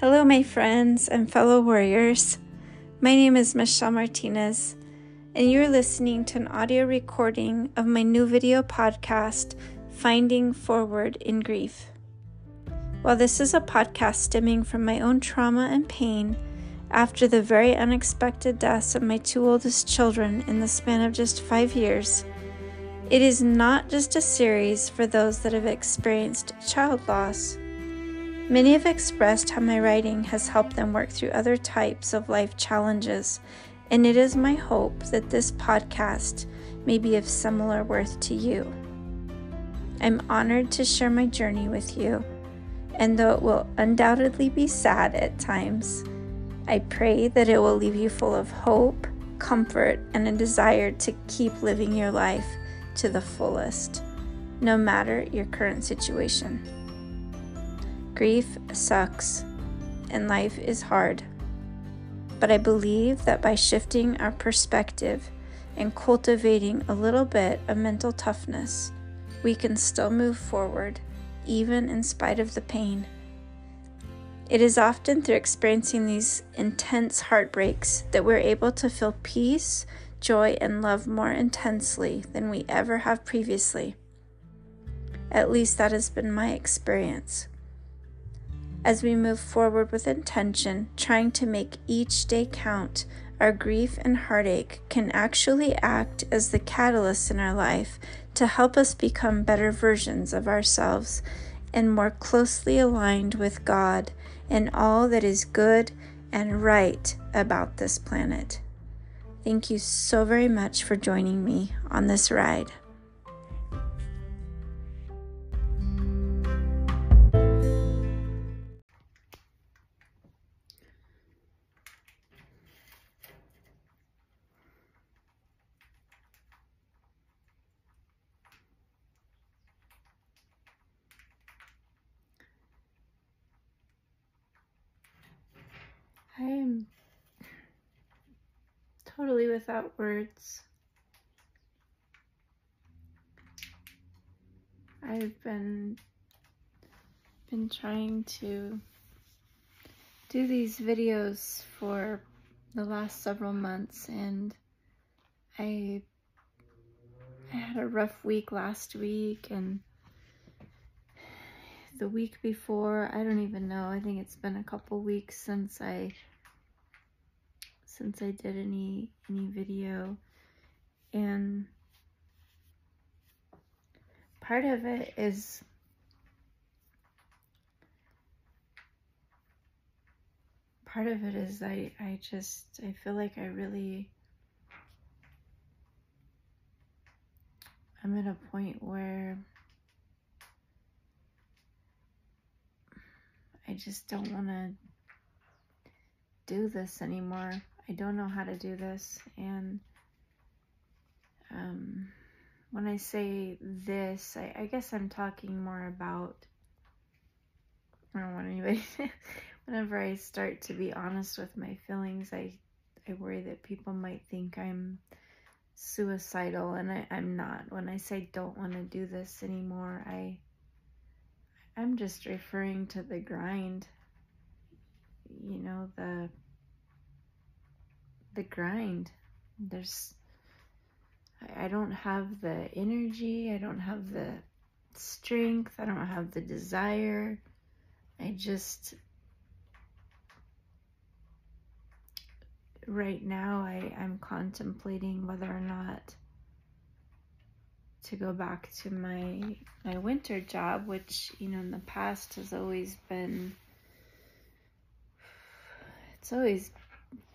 Hello, my friends and fellow warriors. My name is Michelle Martinez, and you're listening to an audio recording of my new video podcast, Finding Forward in Grief. While this is a podcast stemming from my own trauma and pain after the very unexpected deaths of my two oldest children in the span of just five years, it is not just a series for those that have experienced child loss Many have expressed how my writing has helped them work through other types of life challenges, and it is my hope that this podcast may be of similar worth to you. I'm honored to share my journey with you, and though it will undoubtedly be sad at times, I pray that it will leave you full of hope, comfort, and a desire to keep living your life to the fullest, no matter your current situation. Grief sucks and life is hard. But I believe that by shifting our perspective and cultivating a little bit of mental toughness, we can still move forward, even in spite of the pain. It is often through experiencing these intense heartbreaks that we're able to feel peace, joy, and love more intensely than we ever have previously. At least that has been my experience as we move forward with intention, trying to make each day count, our grief and heartache can actually act as the catalyst in our life to help us become better versions of ourselves and more closely aligned with God and all that is good and right about this planet. Thank you so very much for joining me on this ride. Totally without words. I've been been trying to do these videos for the last several months and I I had a rough week last week and the week before, I don't even know. I think it's been a couple weeks since I since I did any any video and part of it is part of it is I I just I feel like I really I'm at a point where I just don't want to do this anymore. I don't know how to do this. And um, when I say this, I, I, guess I'm talking more about, I don't want anybody to, whenever I start to be honest with my feelings, I, I worry that people might think I'm suicidal and I, I'm not. When I say don't want to do this anymore, I, I'm just referring to the grind, you know, the the grind. There's, I, don't have the energy, I don't have the strength, I don't have the desire. I just, right now, I, I'm contemplating whether or not to go back to my my winter job, which you know in the past has always been it's always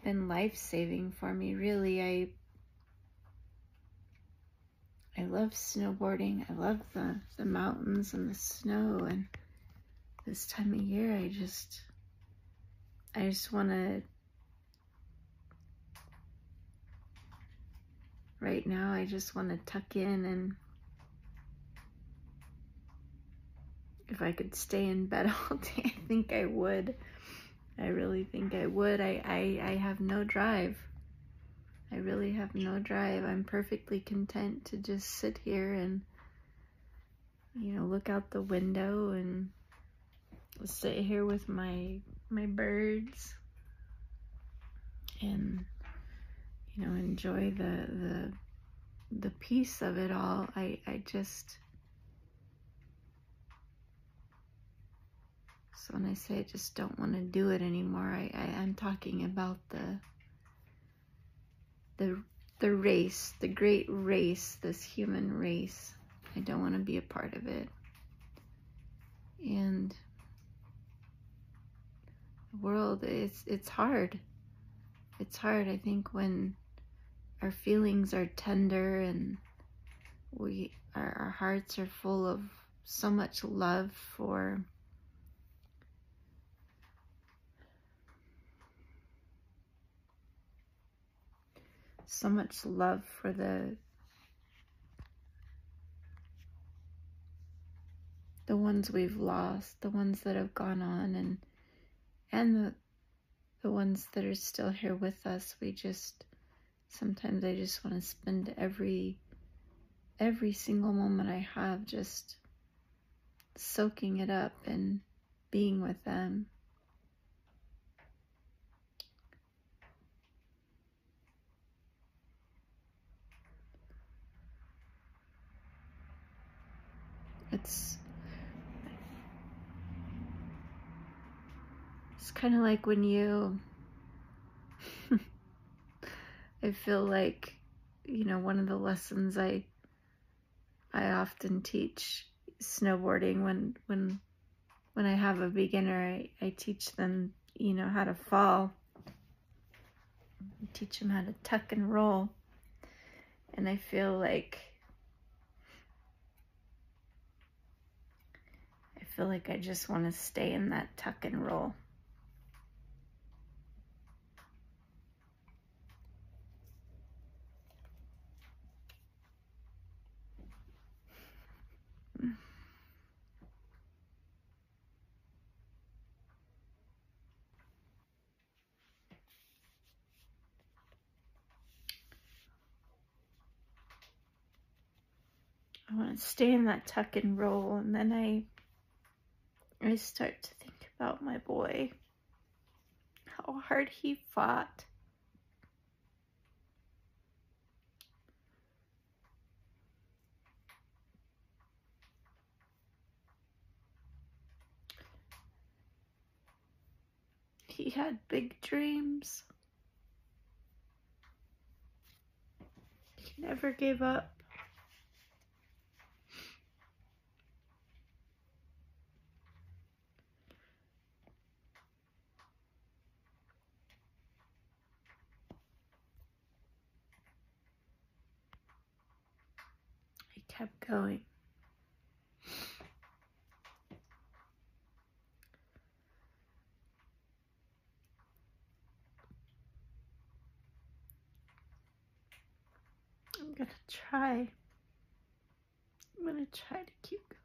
been life-saving for me really. I i love snowboarding. I love the the mountains and the snow and this time of year i just i just want to right now i just want to tuck in and if i could stay in bed all day i think i would I really think I would. I, I, I have no drive. I really have no drive. I'm perfectly content to just sit here and, you know, look out the window and sit here with my my birds and you know enjoy the the the peace of it all i i just so when i say i just don't want to do it anymore i, I i'm talking about the the the race the great race this human race. I don't want to be a part of it. And the world it's it's hard. It's hard i think when our feelings are tender and we our, our hearts are full of so much love for so much love for the the ones we've lost, the ones that have gone on and and the the ones that are still here with us. We just sometimes I just want to spend every every single moment I have just soaking it up and being with them. It's it's kind of like when you I feel like, you know, one of the lessons I I often teach snowboarding when when when I have a beginner, I, I teach them, you know, how to fall. I teach them how to tuck and roll. And I feel like I feel like I just want to stay in that tuck and roll. I want to stay in that tuck and roll and then I I start to think about my boy. How hard he fought. He had big dreams. He never gave up kept going. I'm gonna try. I'm gonna try to keep going.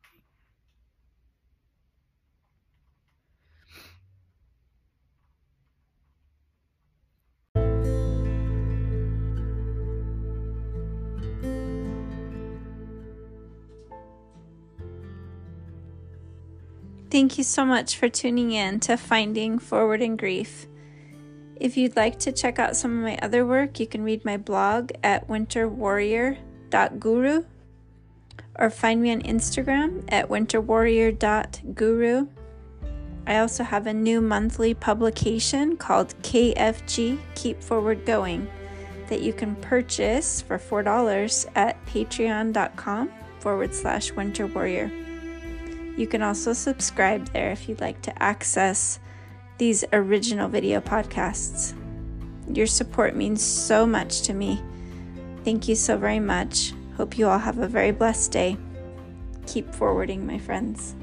Thank you so much for tuning in to Finding Forward in Grief. If you'd like to check out some of my other work, you can read my blog at winterwarrior.guru or find me on Instagram at winterwarrior.guru. I also have a new monthly publication called KFG Keep Forward Going that you can purchase for $4 at patreon.com forward slash winter warrior. You can also subscribe there if you'd like to access these original video podcasts. Your support means so much to me. Thank you so very much. Hope you all have a very blessed day. Keep forwarding, my friends.